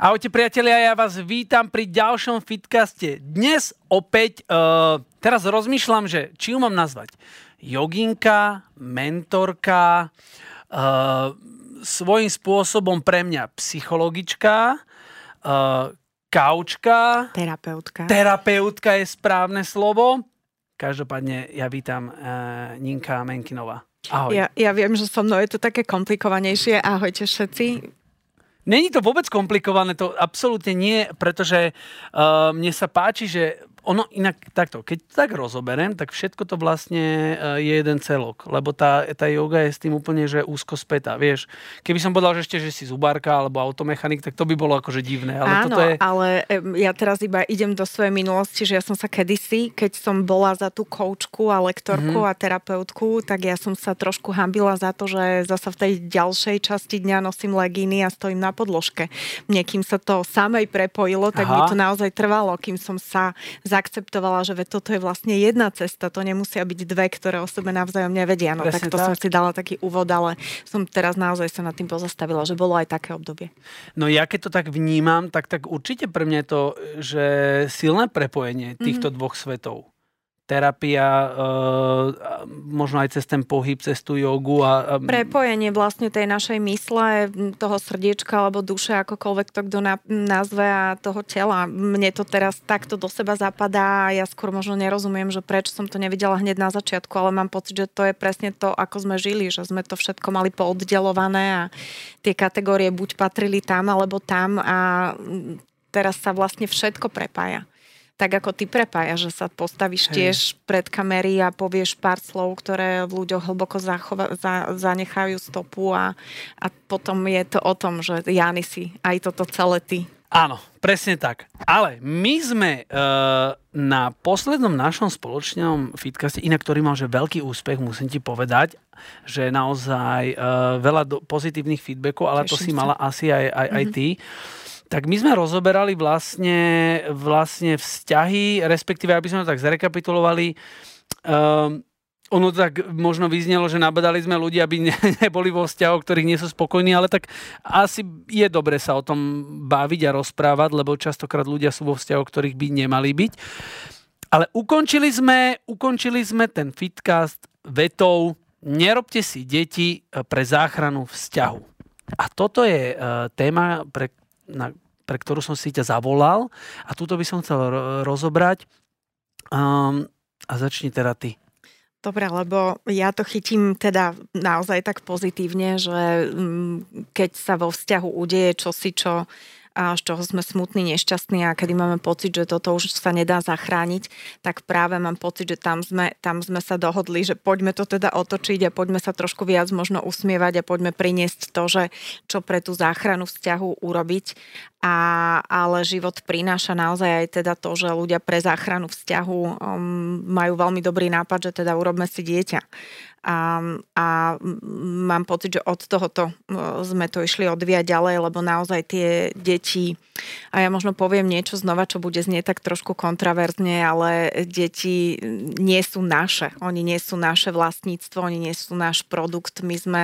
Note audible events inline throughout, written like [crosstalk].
Ahojte priatelia, ja vás vítam pri ďalšom Fitcaste. Dnes opäť, uh, teraz rozmýšľam, že či ju mám nazvať joginka, mentorka, uh, svojím spôsobom pre mňa psychologička, uh, kaučka. Terapeutka. Terapeutka je správne slovo. Každopádne ja vítam uh, Ninka Menkinová. Ahoj. Ja, ja viem, že so mnou je to také komplikovanejšie. Ahojte všetci. Není to vôbec komplikované, to absolútne nie, pretože uh, mne sa páči, že ono inak takto, keď to tak rozoberiem, tak všetko to vlastne e, je jeden celok, lebo tá, tá yoga je s tým úplne, že úzko spätá, vieš. Keby som povedal, že ešte, že si zubárka alebo automechanik, tak to by bolo akože divné. Ale Áno, toto je... ale ja teraz iba idem do svojej minulosti, že ja som sa kedysi, keď som bola za tú koučku a lektorku mm-hmm. a terapeutku, tak ja som sa trošku hambila za to, že zasa v tej ďalšej časti dňa nosím legíny a stojím na podložke. Mne, kým sa to samej prepojilo, tak Aha. mi to naozaj trvalo, kým som sa zaakceptovala, že toto je vlastne jedna cesta, to nemusia byť dve, ktoré o sebe navzájom nevedia. No Presne tak to tak. som si dala taký úvod, ale som teraz naozaj sa nad tým pozastavila, že bolo aj také obdobie. No ja keď to tak vnímam, tak, tak určite pre mňa je to, že silné prepojenie týchto mm-hmm. dvoch svetov terapia, uh, možno aj cez ten pohyb, cez tú jogu. A... Prepojenie vlastne tej našej mysle, toho srdiečka alebo duše, akokoľvek to kto nazve a toho tela. Mne to teraz takto do seba zapadá a ja skôr možno nerozumiem, že prečo som to nevidela hneď na začiatku, ale mám pocit, že to je presne to, ako sme žili, že sme to všetko mali pooddelované a tie kategórie buď patrili tam alebo tam a teraz sa vlastne všetko prepája tak ako ty prepája, že sa postavíš Hej. tiež pred kamery a povieš pár slov, ktoré v ľuďoch hlboko zachova, za, zanechajú stopu a, a potom je to o tom, že Jany si aj toto celé ty. Áno, presne tak. Ale my sme uh, na poslednom našom spoločnom fitcaste, inak ktorý mal že veľký úspech, musím ti povedať, že naozaj uh, veľa do, pozitívnych feedbackov, ale Teším to si mala asi aj, aj, mm-hmm. aj mhm. ty. Tak my sme rozoberali vlastne, vlastne vzťahy, respektíve, aby sme to tak zrekapitulovali, um, ono tak možno vyznelo, že nabadali sme ľudí, aby ne, [laughs] neboli vo vzťahoch, ktorých nie sú spokojní, ale tak asi je dobre sa o tom baviť a rozprávať, lebo častokrát ľudia sú vo vzťahoch, ktorých by nemali byť. Ale ukončili sme, ukončili sme ten fitcast vetou nerobte si deti pre záchranu vzťahu. A toto je uh, téma, pre na, pre ktorú som si ťa zavolal a túto by som chcel rozobrať. Um, a začni teda ty. Dobre, lebo ja to chytím teda naozaj tak pozitívne, že mm, keď sa vo vzťahu udeje čosi, čo a z čoho sme smutní, nešťastní a kedy máme pocit, že toto už sa nedá zachrániť, tak práve mám pocit, že tam sme, tam sme sa dohodli, že poďme to teda otočiť a poďme sa trošku viac možno usmievať a poďme priniesť to, že čo pre tú záchranu vzťahu urobiť. A, ale život prináša naozaj aj teda to, že ľudia pre záchranu vzťahu um, majú veľmi dobrý nápad, že teda urobme si dieťa. A, a mám pocit, že od tohoto sme to išli odvíjať ďalej, lebo naozaj tie deti, a ja možno poviem niečo znova, čo bude znieť tak trošku kontraverzne, ale deti nie sú naše. Oni nie sú naše vlastníctvo, oni nie sú náš produkt. My sme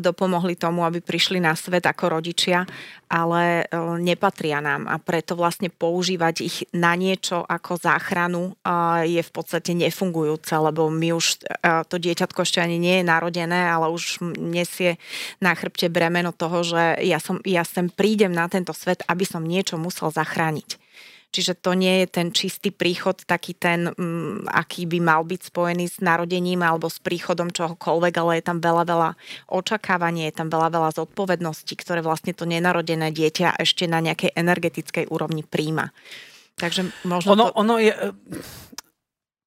dopomohli tomu, aby prišli na svet ako rodičia ale nepatria nám a preto vlastne používať ich na niečo ako záchranu je v podstate nefungujúce, lebo my už, e, to dieťatko ešte ani nie je narodené, ale už nesie na chrbte bremeno toho, že ja, som, ja sem prídem na tento svet, aby som niečo musel zachrániť. Čiže to nie je ten čistý príchod, taký ten, um, aký by mal byť spojený s narodením alebo s príchodom čohokoľvek, ale je tam veľa, veľa očakávanie, je tam veľa, veľa zodpovedností, ktoré vlastne to nenarodené dieťa ešte na nejakej energetickej úrovni príjma. Takže možno ono, to... ono je...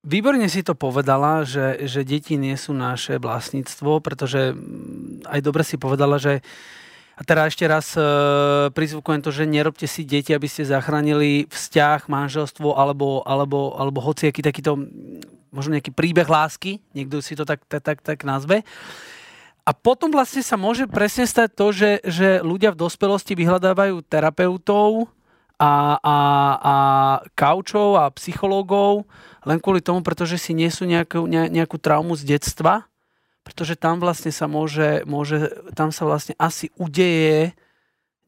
Výborne si to povedala, že, že deti nie sú naše vlastníctvo, pretože aj dobre si povedala, že a teraz ešte raz e, prizvukujem to, že nerobte si deti, aby ste zachránili vzťah, manželstvo alebo, alebo, alebo hociaký takýto možno nejaký príbeh lásky, niekto si to tak, tak, tak, tak nazve. A potom vlastne sa môže presne stať to, že, že ľudia v dospelosti vyhľadávajú terapeutov a, a, a kaučov a psychológov len kvôli tomu, pretože si nesú nejakú, nejakú traumu z detstva pretože tam vlastne sa môže, môže, tam sa vlastne asi udeje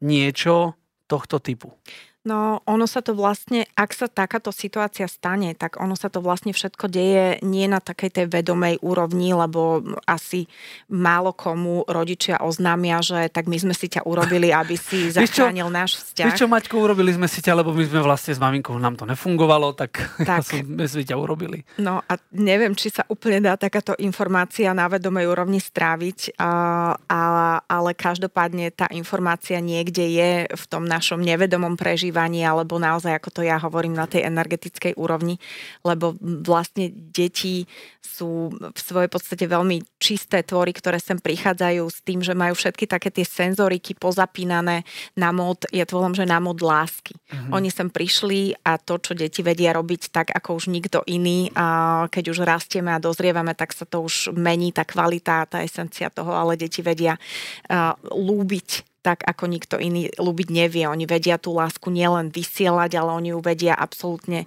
niečo, tohto typu? No, ono sa to vlastne, ak sa takáto situácia stane, tak ono sa to vlastne všetko deje nie na takej tej vedomej úrovni, lebo asi málo komu rodičia oznámia, že tak my sme si ťa urobili, aby si [laughs] zachránil náš vzťah. Víš čo, Maťko, urobili sme si ťa, lebo my sme vlastne s maminkou, nám to nefungovalo, tak, [laughs] tak. sme si ťa urobili. No a neviem, či sa úplne dá takáto informácia na vedomej úrovni stráviť, ale, ale každopádne tá informácia niekde je v tom našom nevedomom prežívaní alebo naozaj, ako to ja hovorím, na tej energetickej úrovni, lebo vlastne deti sú v svojej podstate veľmi čisté tvory, ktoré sem prichádzajú s tým, že majú všetky také tie senzoriky pozapínané na mod, ja to volám, že na mod lásky. Mm-hmm. Oni sem prišli a to, čo deti vedia robiť tak, ako už nikto iný, a keď už rastieme a dozrievame, tak sa to už mení, tá kvalita, tá esencia toho, ale deti vedia uh, lúbiť tak ako nikto iný ľúbiť nevie. Oni vedia tú lásku nielen vysielať, ale oni ju vedia absolútne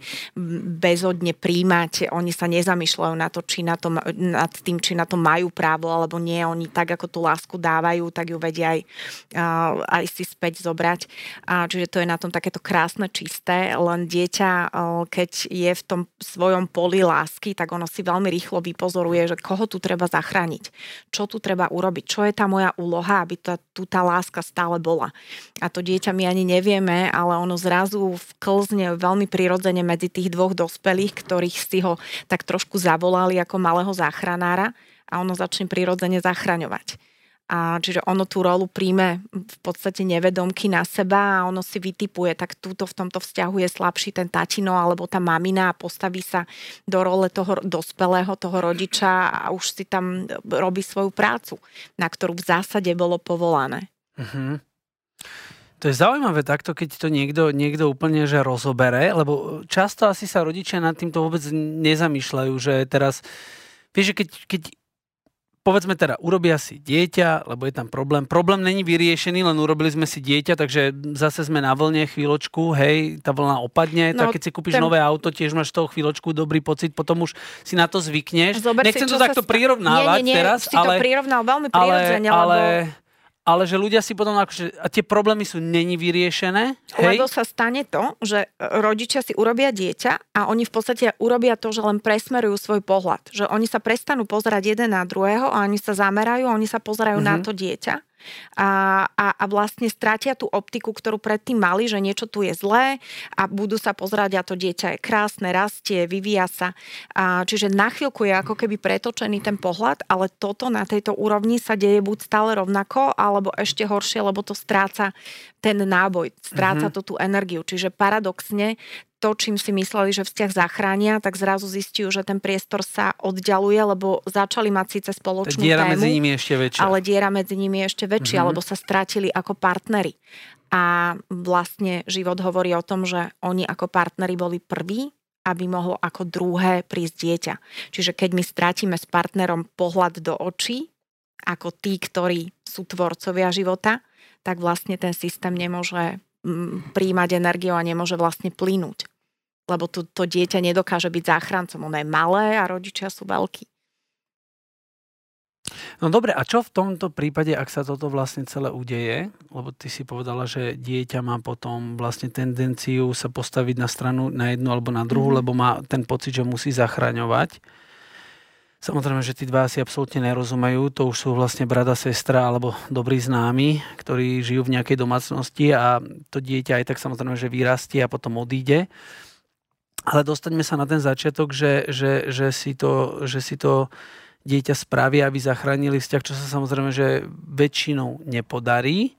bezodne príjmať. Oni sa nezamýšľajú na to, či na to, nad tým, či na to majú právo alebo nie. Oni tak, ako tú lásku dávajú, tak ju vedia aj, aj si späť zobrať. A, čiže to je na tom takéto krásne, čisté. Len dieťa, keď je v tom svojom poli lásky, tak ono si veľmi rýchlo vypozoruje, že koho tu treba zachrániť, čo tu treba urobiť, čo je tá moja úloha, aby tá, tu tá láska stále bola. A to dieťa my ani nevieme, ale ono zrazu vklzne veľmi prirodzene medzi tých dvoch dospelých, ktorých si ho tak trošku zavolali ako malého záchranára a ono začne prirodzene zachraňovať. A čiže ono tú rolu príjme v podstate nevedomky na seba a ono si vytipuje, tak túto v tomto vzťahu je slabší ten tatino alebo tá mamina a postaví sa do role toho dospelého, toho rodiča a už si tam robí svoju prácu, na ktorú v zásade bolo povolané. Uh-huh. To je zaujímavé takto, keď to niekto, niekto úplne že rozobere, lebo často asi sa rodičia nad týmto vôbec nezamýšľajú, že teraz, vieš, že keď, keď povedzme teda, urobia si dieťa, lebo je tam problém. Problém není vyriešený, len urobili sme si dieťa, takže zase sme na vlne chvíľočku, hej, tá vlna opadne, no, tak keď si kúpiš ten... nové auto, tiež máš toho chvíľočku dobrý pocit, potom už si na to zvykneš. Zober Nechcem si, to takto sta... prirovnávať nie, nie, nie, teraz, ale... to prirovnal veľmi prirodzene, ale, ale... lebo ale že ľudia si potom akože, a tie problémy sú není vyriešené. Hej? Lebo sa stane to, že rodičia si urobia dieťa a oni v podstate urobia to, že len presmerujú svoj pohľad. Že oni sa prestanú pozerať jeden na druhého a oni sa zamerajú, oni sa pozerajú mm-hmm. na mhm. to dieťa a, a, a vlastne stratia tú optiku, ktorú predtým mali, že niečo tu je zlé a budú sa pozerať a to dieťa je krásne, rastie, vyvíja sa. A, čiže na chvíľku je ako keby pretočený ten pohľad, ale toto na tejto úrovni sa deje buď stále rovnako, alebo ešte horšie, lebo to stráca ten náboj, stráca mm-hmm. to tú energiu. Čiže paradoxne to, čím si mysleli, že vzťah zachránia, tak zrazu zistiu, že ten priestor sa oddialuje, lebo začali mať síce spoločnú diera tému, medzi nimi je ešte väčšia. ale diera medzi nimi je ešte väčšia, mm-hmm. lebo sa stratili ako partnery. A vlastne život hovorí o tom, že oni ako partnery boli prví, aby mohlo ako druhé prísť dieťa. Čiže keď my stratíme s partnerom pohľad do očí, ako tí, ktorí sú tvorcovia života, tak vlastne ten systém nemôže príjmať energiu a nemôže vlastne plynúť lebo to, to dieťa nedokáže byť záchrancom. Ono je malé a rodičia sú veľkí. No dobre, a čo v tomto prípade, ak sa toto vlastne celé udeje? Lebo ty si povedala, že dieťa má potom vlastne tendenciu sa postaviť na stranu na jednu alebo na druhú, mm-hmm. lebo má ten pocit, že musí zachraňovať. Samozrejme, že tí dva si absolútne nerozumejú, to už sú vlastne brada, sestra alebo dobrí známi, ktorí žijú v nejakej domácnosti a to dieťa aj tak samozrejme, že vyrastie a potom odíde. Ale dostaňme sa na ten začiatok, že, že, že, si, to, že si to dieťa spraví, aby zachránili vzťah, čo sa samozrejme, že väčšinou nepodarí.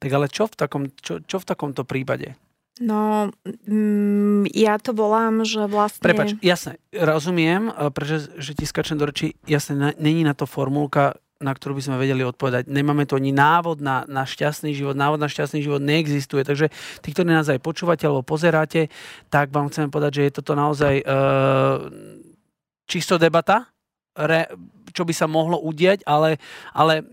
Tak ale čo v, takom, čo, čo v takomto prípade? No, mm, ja to volám, že vlastne... Prepač, jasne, rozumiem, pretože že ti skačem do reči, jasne, není na to formulka, na ktorú by sme vedeli odpovedať. Nemáme tu ani návod na, na šťastný život. Návod na šťastný život neexistuje. Takže tí, ktorí nás aj počúvate alebo pozeráte, tak vám chcem povedať, že je toto naozaj uh, čisto debata. Re, čo by sa mohlo udiať, ale, ale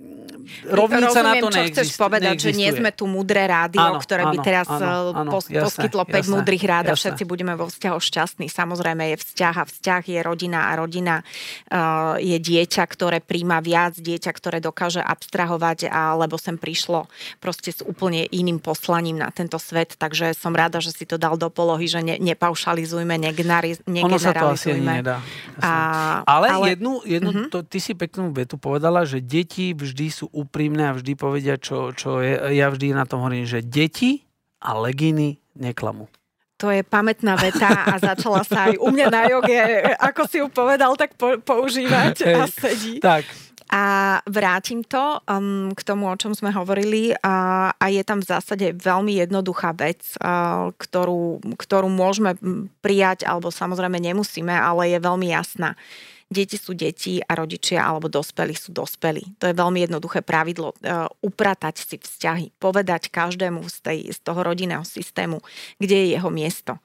rovnica Rozumiem, na to čo neexistuje. chceš povedať, že nie sme tu mudré rádio, áno, ktoré by áno, teraz áno, eh, áno, pos, jasné, poskytlo 5 jasné, múdrych rád a všetci budeme vo vzťahu šťastní. Samozrejme je vzťah a vzťah je rodina a rodina uh, je dieťa, ktoré príjma viac, dieťa, ktoré dokáže abstrahovať, alebo sem prišlo proste s úplne iným poslaním na tento svet. Takže som rada, že si to dal do polohy, že ne, nepaušalizujme, negenari, Ono sa to asi negeneralizujme. nedá. A, Ale, ale- jednu, jednu Mhm. to, ty si peknú vetu povedala, že deti vždy sú úprimné a vždy povedia, čo, čo je. Ja vždy na tom hovorím, že deti a leginy neklamú. To je pamätná veta a začala sa aj u mňa na joge, ako si ju povedal, tak po, používať a Hej. sedí. Tak, A vrátim to um, k tomu, o čom sme hovorili a, a je tam v zásade veľmi jednoduchá vec, uh, ktorú, ktorú môžeme prijať, alebo samozrejme nemusíme, ale je veľmi jasná. Deti sú deti a rodičia alebo dospelí sú dospelí. To je veľmi jednoduché pravidlo. Uh, upratať si vzťahy, povedať každému z, tej, z toho rodinného systému, kde je jeho miesto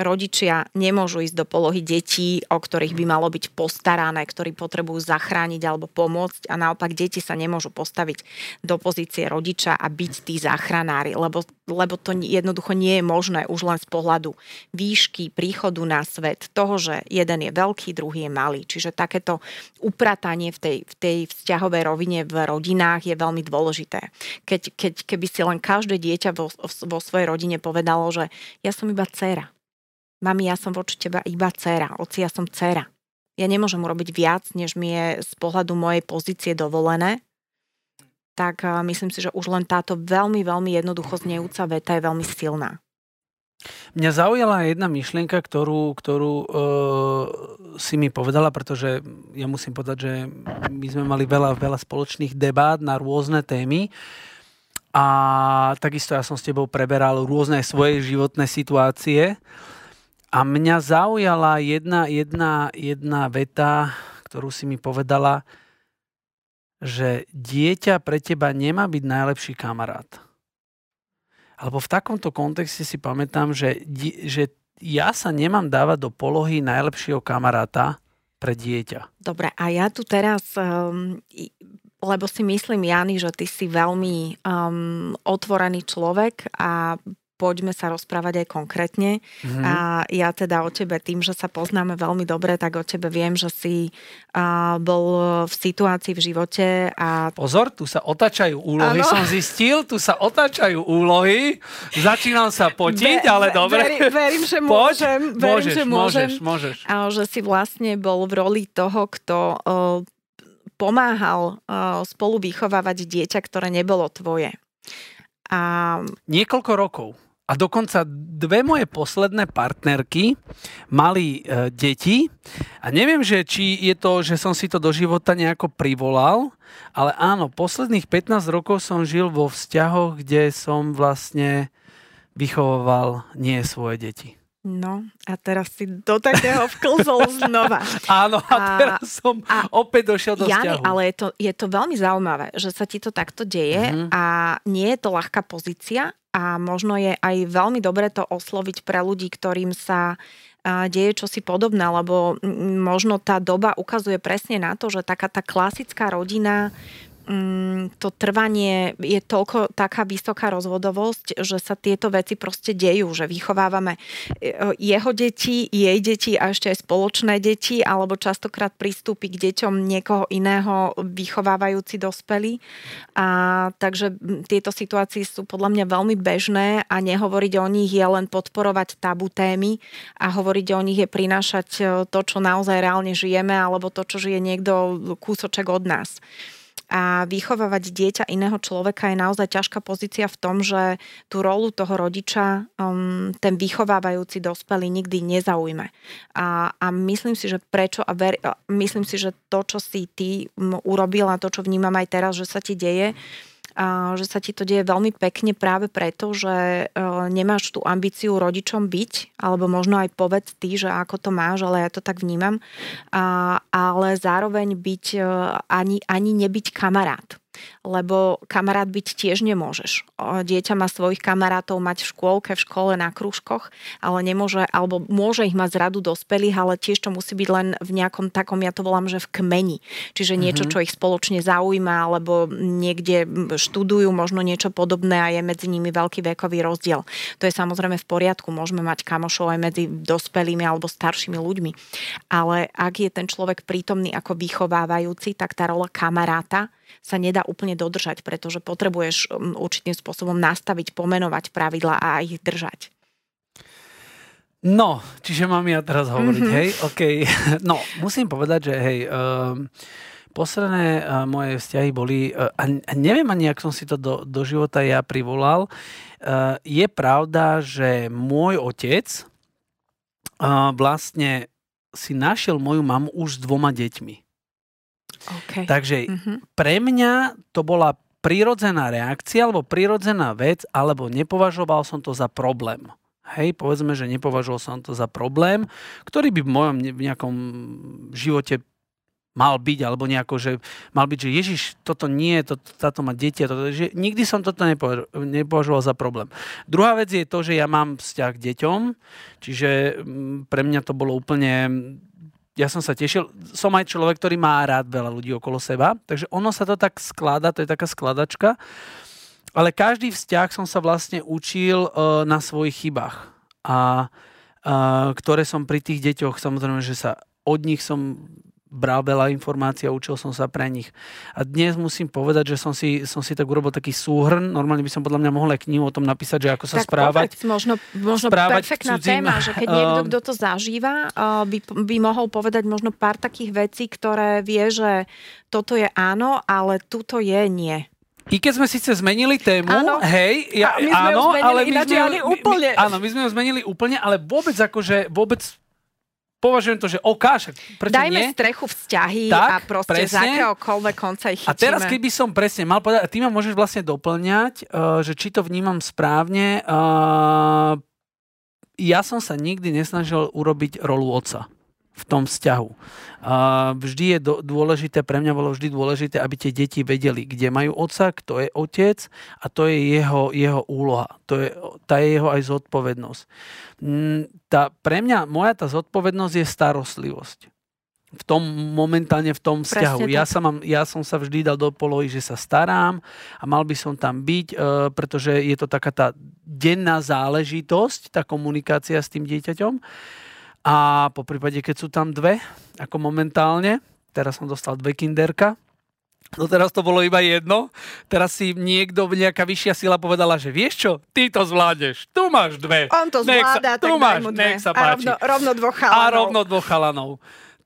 rodičia nemôžu ísť do polohy detí, o ktorých by malo byť postarané, ktorí potrebujú zachrániť alebo pomôcť a naopak deti sa nemôžu postaviť do pozície rodiča a byť tí záchranári, lebo, lebo to jednoducho nie je možné už len z pohľadu výšky príchodu na svet, toho, že jeden je veľký, druhý je malý. Čiže takéto upratanie v tej, v tej vzťahovej rovine v rodinách je veľmi dôležité. Keď, keď, keby si len každé dieťa vo, vo svojej rodine povedalo, že ja som iba dcera, Mami, ja som voči teba iba dcera. Oci, ja som dcera. Ja nemôžem urobiť viac, než mi je z pohľadu mojej pozície dovolené. Tak eh, myslím si, že už len táto veľmi, veľmi jednoducho znejúca veta je veľmi silná. Mňa zaujala jedna myšlienka, ktorú, ktorú uh, si mi povedala, pretože ja musím povedať, že my sme mali veľa, veľa spoločných debát na rôzne témy a takisto ja som s tebou preberal rôzne svoje životné situácie a mňa zaujala jedna, jedna, jedna veta, ktorú si mi povedala, že dieťa pre teba nemá byť najlepší kamarát. Alebo v takomto kontexte si pamätám, že, že ja sa nemám dávať do polohy najlepšieho kamaráta pre dieťa. Dobre, a ja tu teraz, um, lebo si myslím, Jany, že ty si veľmi um, otvorený človek a poďme sa rozprávať aj konkrétne. Mhm. A ja teda o tebe tým, že sa poznáme veľmi dobre, tak o tebe viem, že si a, bol v situácii v živote a Pozor, tu sa otáčajú úlohy, Áno. som zistil, tu sa otáčajú úlohy. Začínam sa potiť, Ve- ale dobre. Verím, verím, že Poď. môžem. Verím, môžeš, že môžem. môžeš, môžeš. A že si vlastne bol v roli toho, kto o, pomáhal o, spolu vychovávať dieťa, ktoré nebolo tvoje. A Niekoľko rokov. A dokonca dve moje posledné partnerky mali e, deti. A neviem, že či je to, že som si to do života nejako privolal, ale áno, posledných 15 rokov som žil vo vzťahoch, kde som vlastne vychovoval nie svoje deti. No, a teraz si do takého vklzol znova. [laughs] Áno, a, A- teraz som a- opäť došiel do Jany, vzťahu. ale je to, je to veľmi zaujímavé, že sa ti to takto deje Mhm. a nie je to ľahká pozícia a možno je aj veľmi dobre to osloviť pre ľudí, ktorým sa deje čosi podobné, lebo možno tá doba ukazuje presne na to, že taká tá klasická rodina to trvanie je toľko taká vysoká rozvodovosť, že sa tieto veci proste dejú, že vychovávame e, jeho deti, jej deti a ešte aj spoločné deti, alebo častokrát pristúpi k deťom niekoho iného vychovávajúci dospelí. A, takže tieto situácie sú podľa mňa veľmi bežné a nehovoriť o nich je len podporovať tabu témy a hovoriť o nich je prinášať e, to, čo naozaj reálne žijeme, alebo to, čo žije niekto kúsoček od nás. A vychovávať dieťa iného človeka je naozaj ťažká pozícia v tom, že tú rolu toho rodiča um, ten vychovávajúci dospelý nikdy nezaujme. A, a myslím si, že prečo a ver, myslím si, že to, čo si ty m, urobil a to, čo vnímam aj teraz, že sa ti deje, a že sa ti to deje veľmi pekne práve preto, že e, nemáš tú ambíciu rodičom byť, alebo možno aj povedz ty, že ako to máš, ale ja to tak vnímam, ale zároveň byť e, ani, ani nebyť kamarát. Lebo kamarát byť tiež nemôžeš. Dieťa má svojich kamarátov mať v škôlke, v škole, na krúžkoch, ale nemôže, alebo môže ich mať z radu dospelých, ale tiež to musí byť len v nejakom takom, ja to volám, že v kmeni. Čiže niečo, mhm. čo ich spoločne zaujíma, alebo niekde študujú možno niečo podobné a je medzi nimi veľký vekový rozdiel. To je samozrejme v poriadku, môžeme mať kamošov aj medzi dospelými alebo staršími ľuďmi. Ale ak je ten človek prítomný ako vychovávajúci, tak tá rola kamaráta sa nedá úplne dodržať, pretože potrebuješ um, určitým spôsobom nastaviť, pomenovať pravidla a ich držať. No, čiže mám ja teraz hovoriť, mm-hmm. hej? OK. [laughs] No, musím povedať, že hej, um, posledné uh, moje vzťahy boli, uh, a neviem ani, ak som si to do, do života ja privolal, uh, je pravda, že môj otec uh, vlastne si našiel moju mamu už s dvoma deťmi. Okay. Takže mm-hmm. pre mňa to bola prirodzená reakcia alebo prirodzená vec, alebo nepovažoval som to za problém. Hej, povedzme, že nepovažoval som to za problém, ktorý by v mojom nejakom živote mal byť, alebo nejako, že mal byť, že Ježiš, toto nie, to, táto má deti, toto, že nikdy som toto nepovažoval za problém. Druhá vec je to, že ja mám vzťah k deťom, čiže mm, pre mňa to bolo úplne ja som sa tešil. Som aj človek, ktorý má rád veľa ľudí okolo seba, takže ono sa to tak skladá, to je taká skladačka. Ale každý vzťah som sa vlastne učil uh, na svojich chybách. A uh, ktoré som pri tých deťoch, samozrejme, že sa od nich som bral veľa informácií a učil som sa pre nich. A dnes musím povedať, že som si, som si tak urobil taký súhrn. Normálne by som podľa mňa mohol aj knihu o tom napísať, že ako sa tak správať. Povedz, možno, možno správať perfektná cudzím, téma, že keď [laughs] niekto, kto to zažíva, by, by mohol povedať možno pár takých vecí, ktoré vie, že toto je áno, ale tuto je nie. I keď sme síce zmenili tému, áno. hej, ja, my sme áno, ale my sme, my, úplne. My, áno, my sme ju zmenili úplne, ale vôbec akože, vôbec považujem to, že OK, však prečo Dajme nie? strechu vzťahy tak, a proste presne. z akéhokoľvek konca ich chytíme. A teraz, keby som presne mal povedať, a ty ma môžeš vlastne doplňať, uh, že či to vnímam správne, uh, ja som sa nikdy nesnažil urobiť rolu otca v tom vzťahu. A vždy je dôležité, pre mňa bolo vždy dôležité, aby tie deti vedeli, kde majú otca, kto je otec a to je jeho, jeho úloha. To je, tá je jeho aj zodpovednosť. Mm, tá, pre mňa, moja tá zodpovednosť je starostlivosť v tom momentálne v tom vzťahu. Ja, sa mám, ja som sa vždy dal do polohy, že sa starám a mal by som tam byť, uh, pretože je to taká tá denná záležitosť, tá komunikácia s tým dieťaťom. A po prípade, keď sú tam dve, ako momentálne, teraz som dostal dve kinderka, No teraz to bolo iba jedno. Teraz si niekto, nejaká vyššia sila povedala, že vieš čo, ty to zvládneš. Tu máš dve. On to zvláda, sa, tu máš, mu dve. Nech sa páči. A rovno, rovno dvoch chalanov. A rovno dvoch chalanov.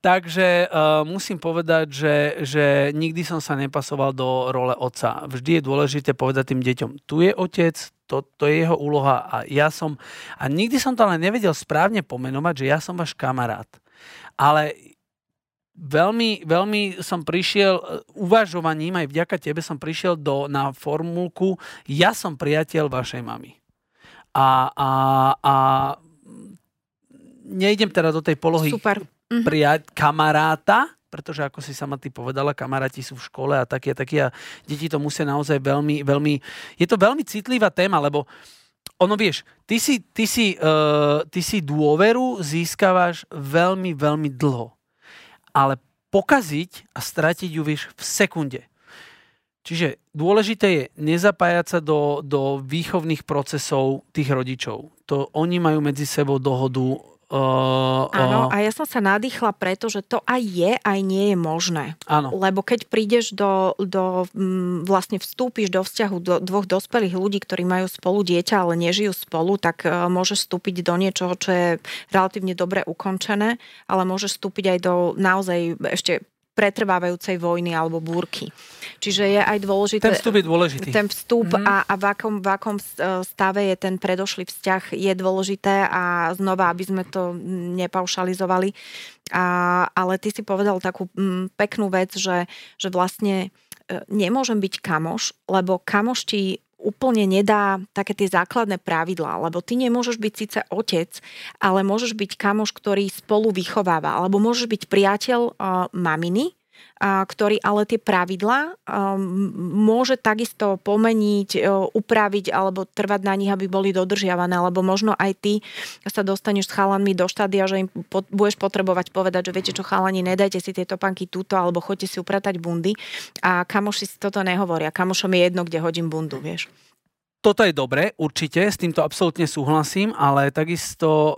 Takže uh, musím povedať, že, že nikdy som sa nepasoval do role otca. Vždy je dôležité povedať tým deťom, tu je otec, to, to je jeho úloha a ja som, a nikdy som to ale nevedel správne pomenovať, že ja som váš kamarát. Ale veľmi, veľmi som prišiel e, uvažovaním, aj vďaka tebe som prišiel do, na formulku ja som priateľ vašej mamy. A, a, a nejdem teda do tej polohy Super. Prijať kamaráta, pretože ako si sama ty povedala, kamaráti sú v škole a takí a takí a deti to musia naozaj veľmi, veľmi... Je to veľmi citlivá téma, lebo ono vieš, ty si, ty si, uh, ty si dôveru získavaš veľmi, veľmi dlho. Ale pokaziť a stratiť ju vieš v sekunde. Čiže dôležité je nezapájať sa do, do výchovných procesov tých rodičov. To oni majú medzi sebou dohodu, Uh, Áno, a ja som sa nadýchla preto, že to aj je, aj nie je možné. Áno. Lebo keď prídeš do, do mm, vlastne vstúpiš do vzťahu do dvoch dospelých ľudí, ktorí majú spolu dieťa, ale nežijú spolu, tak uh, môžeš vstúpiť do niečoho, čo je relatívne dobre ukončené, ale môžeš vstúpiť aj do naozaj ešte pretrvávajúcej vojny alebo búrky. Čiže je aj dôležité... Ten vstup je dôležitý. Ten vstup mm. a, a v, akom, v akom e, stave je ten predošlý vzťah je dôležité a znova, aby sme to nepaušalizovali. A, ale ty si povedal takú m, peknú vec, že, že vlastne e, nemôžem byť kamoš, lebo kamoš ti úplne nedá také tie základné pravidlá, lebo ty nemôžeš byť síce otec, ale môžeš byť kamoš, ktorý spolu vychováva, alebo môžeš byť priateľ uh, maminy, ktorý ale tie pravidlá môže takisto pomeniť, upraviť alebo trvať na nich, aby boli dodržiavané, lebo možno aj ty sa dostaneš s chalanmi do štádia, že im budeš potrebovať povedať, že viete čo chalani, nedajte si tieto panky túto alebo chodte si upratať bundy. A kamoši si toto nehovoria. Kamošom je jedno, kde hodím bundu, vieš toto je dobre, určite, s týmto absolútne súhlasím, ale takisto uh,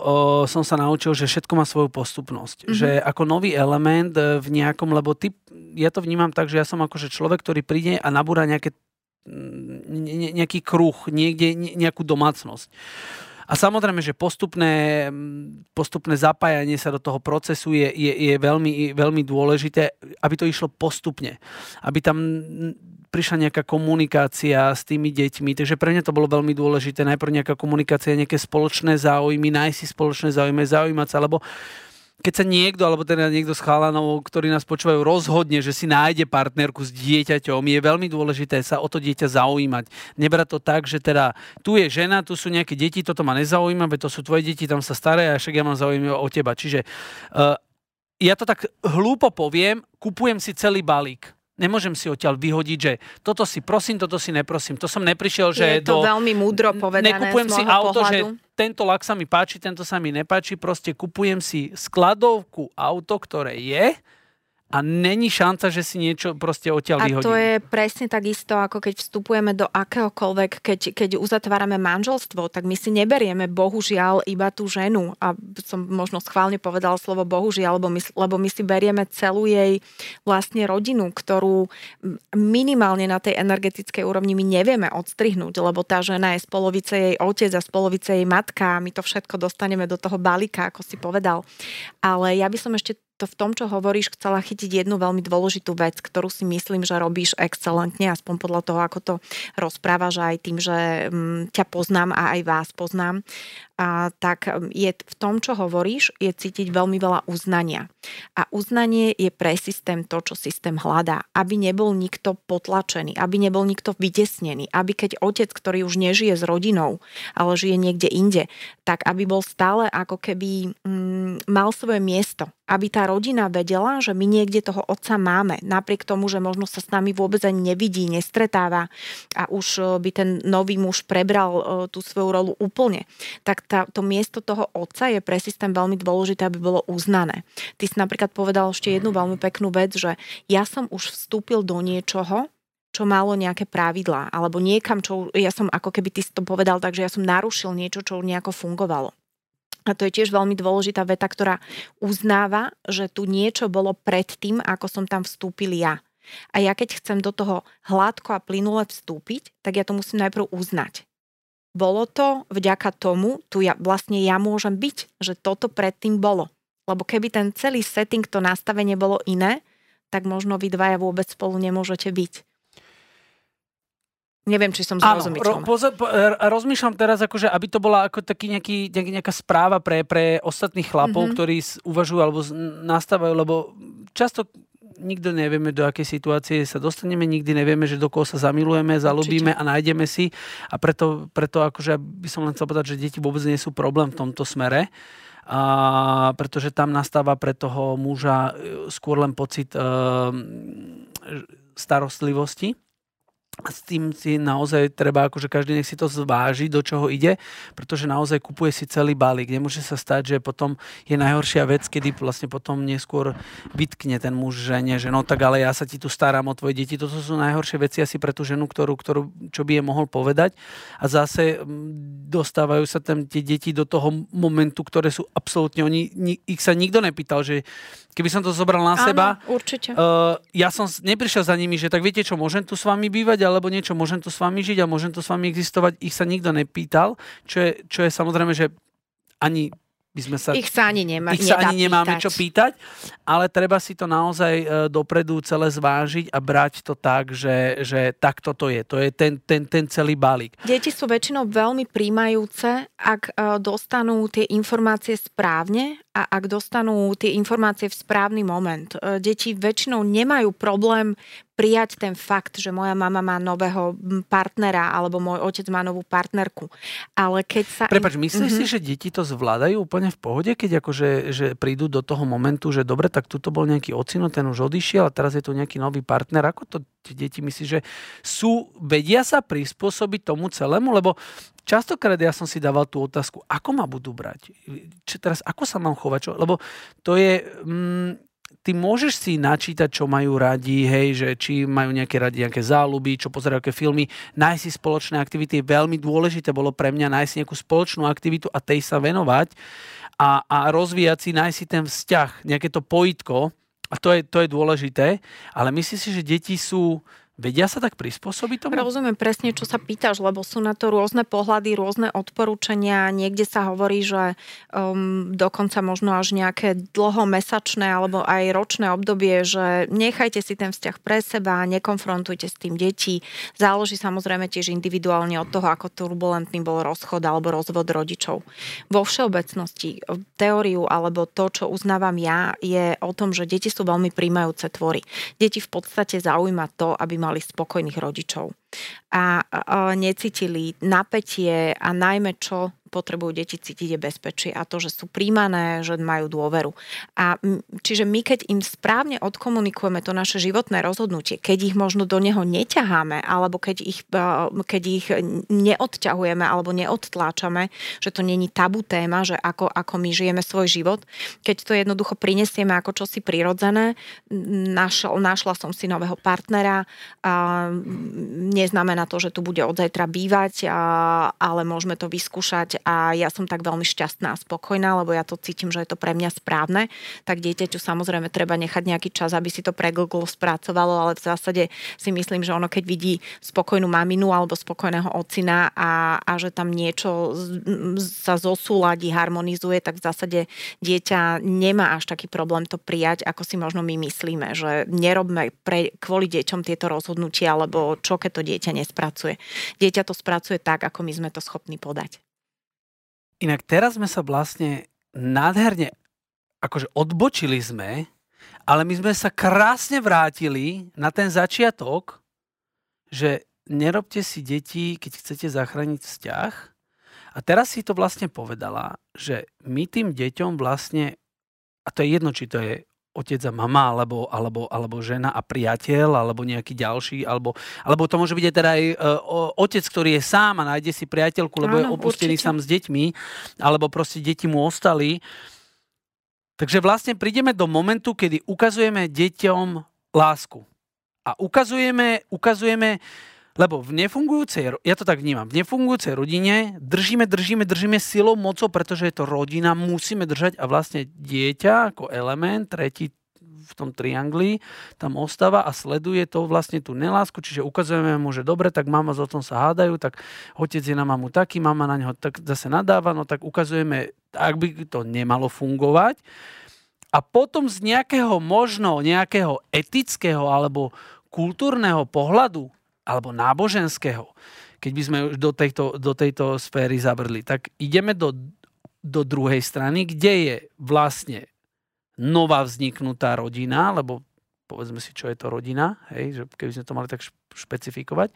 som sa naučil, že všetko má svoju postupnosť. Mm-hmm. Že ako nový element e, v nejakom, lebo ty, ja to vnímam tak, že ja som akože človek, ktorý príde a nabúra nejaké, ne, nejaký kruh, niekde, ne, nejakú domácnosť. A samozrejme, že postupné, postupné zapájanie sa do toho procesu je, je, je veľmi, veľmi dôležité, aby to išlo postupne. Aby tam prišla nejaká komunikácia s tými deťmi, takže pre mňa to bolo veľmi dôležité. Najprv nejaká komunikácia, nejaké spoločné záujmy, nájsť si spoločné záujmy, zaujímať sa, lebo keď sa niekto, alebo teda niekto z chalanov, ktorí nás počúvajú, rozhodne, že si nájde partnerku s dieťaťom, je veľmi dôležité sa o to dieťa zaujímať. Nebrať to tak, že teda tu je žena, tu sú nejaké deti, toto ma nezaujíma, veď to sú tvoje deti, tam sa staré a však ja mám zaujímavé o teba. Čiže uh, ja to tak hlúpo poviem, kupujem si celý balík Nemôžem si odtiaľ vyhodiť, že toto si prosím, toto si neprosím. To som neprišiel, že Je to do... veľmi múdro povedané Nekupujem si auto, pohľadu. že tento lak sa mi páči, tento sa mi nepáči. Proste kupujem si skladovku auto, ktoré je a není šanca, že si niečo proste odtiaľ vyhodí. A to je presne takisto, ako keď vstupujeme do akéhokoľvek, keď, keď uzatvárame manželstvo, tak my si neberieme bohužiaľ iba tú ženu. A som možno schválne povedala slovo bohužiaľ, lebo my, lebo my si berieme celú jej vlastne rodinu, ktorú minimálne na tej energetickej úrovni my nevieme odstrihnúť, lebo tá žena je z polovice jej otec a z polovice jej matka a my to všetko dostaneme do toho balíka, ako si povedal. Ale ja by som ešte to v tom, čo hovoríš, chcela chytiť jednu veľmi dôležitú vec, ktorú si myslím, že robíš excelentne, aspoň podľa toho, ako to rozprávaš aj tým, že mm, ťa poznám a aj vás poznám a, tak um, je v tom, čo hovoríš, je cítiť veľmi veľa uznania. A uznanie je pre systém to, čo systém hľadá. Aby nebol nikto potlačený, aby nebol nikto vydesnený, aby keď otec, ktorý už nežije s rodinou, ale žije niekde inde, tak aby bol stále ako keby mm, mal svoje miesto. Aby tá rodina vedela, že my niekde toho otca máme, napriek tomu, že možno sa s nami vôbec ani nevidí, nestretáva a už uh, by ten nový muž prebral uh, tú svoju rolu úplne. Tak tá, to miesto toho otca je pre systém veľmi dôležité, aby bolo uznané. Ty si napríklad povedal ešte jednu veľmi peknú vec, že ja som už vstúpil do niečoho, čo malo nejaké pravidlá, alebo niekam, čo ja som, ako keby ty si to povedal, takže ja som narušil niečo, čo nejako fungovalo. A to je tiež veľmi dôležitá veta, ktorá uznáva, že tu niečo bolo pred tým, ako som tam vstúpil ja. A ja keď chcem do toho hladko a plynule vstúpiť, tak ja to musím najprv uznať bolo to vďaka tomu, tu ja, vlastne ja môžem byť, že toto predtým bolo. Lebo keby ten celý setting, to nastavenie bolo iné, tak možno vy dvaja vôbec spolu nemôžete byť. Neviem, či som zrozumiteľná. Ro, poza, po, rozmýšľam teraz, akože, aby to bola ako taký nejaký, nejaká správa pre, pre ostatných chlapov, mm-hmm. ktorí uvažujú alebo nastávajú, lebo často nikto nevieme, do akej situácie sa dostaneme, nikdy nevieme, že do koho sa zamilujeme, zalúbime a nájdeme si. A preto, preto akože by som len chcel povedať, že deti vôbec nie sú problém v tomto smere. A, pretože tam nastáva pre toho muža e, skôr len pocit e, starostlivosti s tým si naozaj treba, akože každý nech si to zváži, do čoho ide, pretože naozaj kupuje si celý balík. Nemôže sa stať, že potom je najhoršia vec, kedy vlastne potom neskôr vytkne ten muž žene, že no tak ale ja sa ti tu starám o tvoje deti. Toto sú najhoršie veci asi pre tú ženu, ktorú, ktorú, čo by je mohol povedať. A zase dostávajú sa tam tie deti do toho momentu, ktoré sú absolútne, oni, ich sa nikto nepýtal, že keby som to zobral na Áno, seba, určite. Uh, ja som neprišiel za nimi, že tak viete čo, môžem tu s vami bývať, alebo niečo, môžem tu s vami žiť a môžem tu s vami existovať. Ich sa nikto nepýtal, čo je, čo je samozrejme, že ani by sme sa... Ich sa ani, nemá, ich sa ani nemáme pýtať. čo pýtať, ale treba si to naozaj e, dopredu celé zvážiť a brať to tak, že, že takto to je. To je ten, ten, ten celý balík. Deti sú väčšinou veľmi príjmajúce, ak e, dostanú tie informácie správne a ak dostanú tie informácie v správny moment. E, deti väčšinou nemajú problém prijať ten fakt, že moja mama má nového partnera alebo môj otec má novú partnerku. Ale keď sa... Prepač, myslíš mm-hmm. si, že deti to zvládajú úplne v pohode, keď akože že prídu do toho momentu, že dobre, tak tuto bol nejaký ocino, ten už odišiel a teraz je tu nejaký nový partner. Ako to tie deti myslíš, že sú, vedia sa prispôsobiť tomu celému? Lebo častokrát ja som si dával tú otázku, ako ma budú brať? Či teraz, ako sa mám chovať? Čo? Lebo to je... Mm, ty môžeš si načítať, čo majú radi, hej, že či majú nejaké radi nejaké záľuby, čo pozerajú aké filmy, nájsť si spoločné aktivity je veľmi dôležité, bolo pre mňa nájsť nejakú spoločnú aktivitu a tej sa venovať a, a rozvíjať si, nájsť si ten vzťah, nejaké to pojitko a to je, to je dôležité, ale myslím si, že deti sú Vedia sa tak prispôsobiť tomu? Rozumiem presne, čo sa pýtaš, lebo sú na to rôzne pohľady, rôzne odporúčania. Niekde sa hovorí, že um, dokonca možno až nejaké dlhomesačné alebo aj ročné obdobie, že nechajte si ten vzťah pre seba, nekonfrontujte s tým deti. Záleží samozrejme tiež individuálne od toho, ako turbulentný bol rozchod alebo rozvod rodičov. Vo všeobecnosti teóriu alebo to, čo uznávam ja, je o tom, že deti sú veľmi príjmajúce tvory. Deti v podstate zaujíma to, aby mali spokojných rodičov. A, necítili napätie a najmä čo potrebujú deti cítiť je bezpečie a to, že sú príjmané, že majú dôveru. A čiže my, keď im správne odkomunikujeme to naše životné rozhodnutie, keď ich možno do neho neťaháme, alebo keď ich, keď ich neodťahujeme alebo neodtláčame, že to není tabu téma, že ako, ako my žijeme svoj život, keď to jednoducho prinesieme ako čosi prirodzené, našla, našla som si nového partnera, a neznamená to, že tu bude od zajtra bývať, a, ale môžeme to vyskúšať a ja som tak veľmi šťastná a spokojná, lebo ja to cítim, že je to pre mňa správne, tak dieťaťu samozrejme treba nechať nejaký čas, aby si to preglglo spracovalo, ale v zásade si myslím, že ono keď vidí spokojnú maminu alebo spokojného ocina a, a že tam niečo sa zosúladí, harmonizuje, tak v zásade dieťa nemá až taký problém to prijať, ako si možno my myslíme, že nerobme pre, kvôli deťom tieto rozhodnutia, alebo čo keď to dieťa nespracuje. Dieťa to spracuje tak, ako my sme to schopní podať. Inak teraz sme sa vlastne nádherne, akože odbočili sme, ale my sme sa krásne vrátili na ten začiatok, že nerobte si deti, keď chcete zachrániť vzťah. A teraz si to vlastne povedala, že my tým deťom vlastne, a to je jedno, či to je otec a mama, alebo, alebo, alebo žena a priateľ, alebo nejaký ďalší, alebo, alebo to môže byť aj teda aj uh, otec, ktorý je sám a nájde si priateľku, lebo Áno, je opustený určite. sám s deťmi, alebo proste deti mu ostali. Takže vlastne prídeme do momentu, kedy ukazujeme deťom lásku. A ukazujeme, ukazujeme lebo v nefungujúcej, ja to tak vnímam, v nefungujúcej rodine držíme, držíme, držíme silou, mocou, pretože je to rodina, musíme držať a vlastne dieťa ako element, tretí v tom triangli tam ostáva a sleduje to vlastne tú nelásku, čiže ukazujeme mu, že dobre, tak mama s otcom sa hádajú, tak otec je na mamu taký, mama na neho tak zase nadáva, no tak ukazujeme, ak by to nemalo fungovať. A potom z nejakého možno, nejakého etického alebo kultúrneho pohľadu alebo náboženského, keď by sme už do tejto, do tejto sféry zavrli, tak ideme do, do druhej strany, kde je vlastne nová vzniknutá rodina, lebo povedzme si, čo je to rodina, hej, že keby sme to mali tak špecifikovať,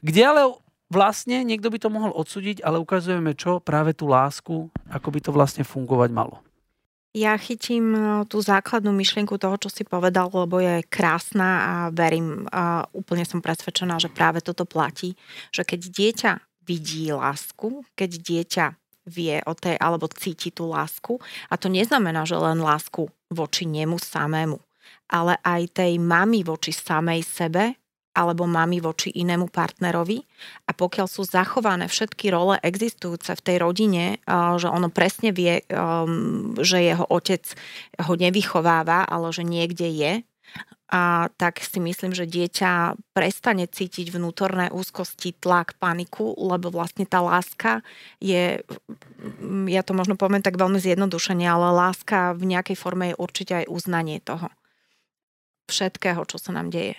kde ale vlastne niekto by to mohol odsúdiť, ale ukazujeme čo? Práve tú lásku, ako by to vlastne fungovať malo. Ja chytím e, tú základnú myšlienku toho, čo si povedal, lebo je krásna a verím, a úplne som presvedčená, že práve toto platí, že keď dieťa vidí lásku, keď dieťa vie o tej alebo cíti tú lásku a to neznamená, že len lásku voči nemu samému, ale aj tej mamy voči samej sebe alebo mami voči inému partnerovi a pokiaľ sú zachované všetky role existujúce v tej rodine, že ono presne vie, um, že jeho otec ho nevychováva, ale že niekde je, a tak si myslím, že dieťa prestane cítiť vnútorné úzkosti, tlak, paniku, lebo vlastne tá láska je, ja to možno poviem tak veľmi zjednodušene, ale láska v nejakej forme je určite aj uznanie toho všetkého, čo sa nám deje.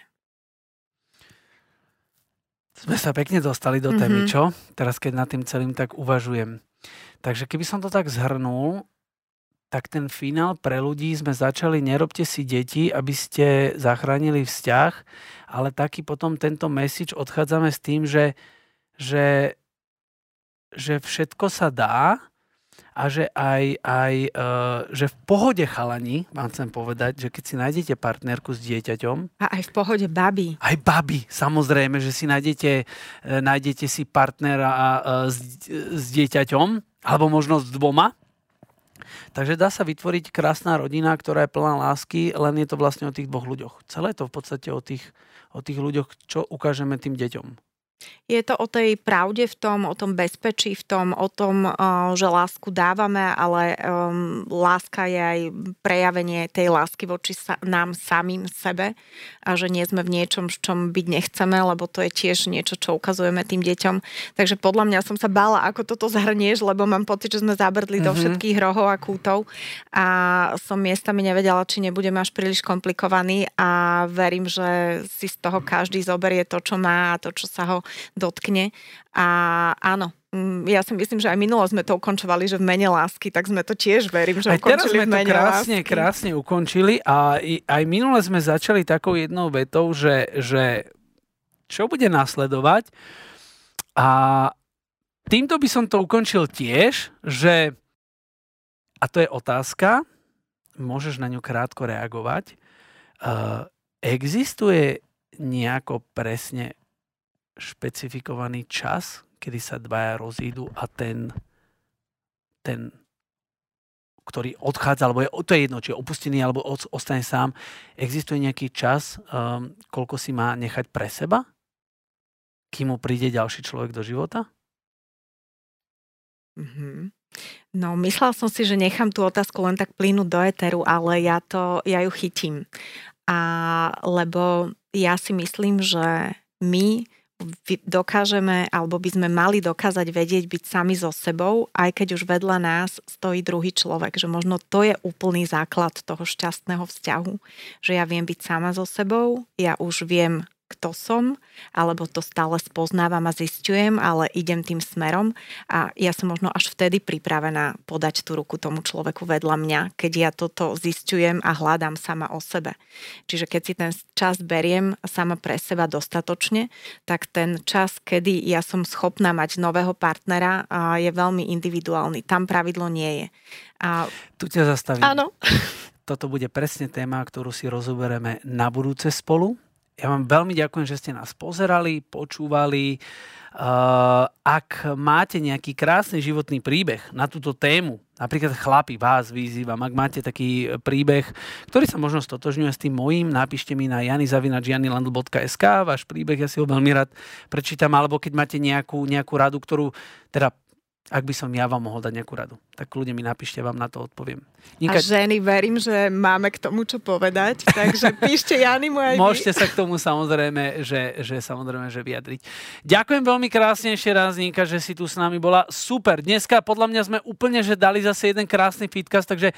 Sme sa pekne dostali do témy, mm-hmm. čo? Teraz keď nad tým celým tak uvažujem. Takže keby som to tak zhrnul, tak ten finál pre ľudí sme začali, nerobte si deti, aby ste zachránili vzťah, ale taký potom tento message odchádzame s tým, že, že, že všetko sa dá a že aj, aj uh, že v pohode chalani, vám chcem povedať, že keď si nájdete partnerku s dieťaťom. A aj v pohode baby. Aj baby, samozrejme, že si nájdete, uh, nájdete si partnera uh, s, s dieťaťom, alebo možno s dvoma, Takže dá sa vytvoriť krásna rodina, ktorá je plná lásky, len je to vlastne o tých dvoch ľuďoch. Celé je to v podstate o tých, o tých ľuďoch, čo ukážeme tým deťom. Je to o tej pravde v tom, o tom bezpečí v tom, o tom, že lásku dávame, ale um, láska je aj prejavenie tej lásky voči nám samým sebe a že nie sme v niečom, v čom byť nechceme, lebo to je tiež niečo, čo ukazujeme tým deťom. Takže podľa mňa som sa bála, ako toto zahrnieš, lebo mám pocit, že sme zabrdli mm-hmm. do mhm. všetkých rohov a kútov a som miestami nevedela, či nebudeme až príliš komplikovaný a verím, že si z toho každý zoberie to, čo má a to, čo sa ho dotkne. A áno, mm, ja si myslím, že aj minulo sme to ukončovali, že v mene lásky, tak sme to tiež verím, že aj teraz sme v mene to krásne, lásky. krásne ukončili a aj minule sme začali takou jednou vetou, že, že čo bude nasledovať a týmto by som to ukončil tiež, že a to je otázka, môžeš na ňu krátko reagovať. Uh, existuje nejako presne špecifikovaný čas, kedy sa dvaja rozídu a ten, ten ktorý odchádza, alebo je, to je jedno, či je opustený, alebo ostane sám. Existuje nejaký čas, um, koľko si má nechať pre seba, kým mu príde ďalší človek do života? Mm-hmm. No, myslela som si, že nechám tú otázku len tak plynúť do eteru, ale ja, to, ja ju chytím. A lebo ja si myslím, že my dokážeme, alebo by sme mali dokázať vedieť byť sami so sebou, aj keď už vedľa nás stojí druhý človek. Že možno to je úplný základ toho šťastného vzťahu. Že ja viem byť sama so sebou, ja už viem kto som, alebo to stále spoznávam a zistujem, ale idem tým smerom a ja som možno až vtedy pripravená podať tú ruku tomu človeku vedľa mňa, keď ja toto zistujem a hľadám sama o sebe. Čiže keď si ten čas beriem sama pre seba dostatočne, tak ten čas, kedy ja som schopná mať nového partnera, je veľmi individuálny. Tam pravidlo nie je. A... Tu ťa zastavím. Áno. Toto bude presne téma, ktorú si rozoberieme na budúce spolu ja vám veľmi ďakujem, že ste nás pozerali, počúvali. Uh, ak máte nejaký krásny životný príbeh na túto tému, napríklad chlapi, vás vyzývam, ak máte taký príbeh, ktorý sa možno stotožňuje s tým mojím, napíšte mi na janizavinagianilandl.sk váš príbeh, ja si ho veľmi rád prečítam, alebo keď máte nejakú, nejakú radu, ktorú teda ak by som ja vám mohol dať nejakú radu, tak ľudia mi napíšte, vám na to odpoviem. Nika... A ženy, verím, že máme k tomu čo povedať, takže [laughs] píšte Jany aj Môžete sa k tomu samozrejme, že, že samozrejme, že vyjadriť. Ďakujem veľmi krásne ešte raz, Nika, že si tu s nami bola. Super. Dneska podľa mňa sme úplne, že dali zase jeden krásny fitcast, takže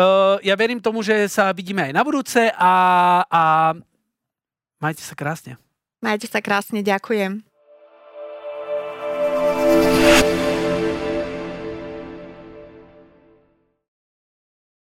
uh, ja verím tomu, že sa vidíme aj na budúce a, a majte sa krásne. Majte sa krásne, ďakujem.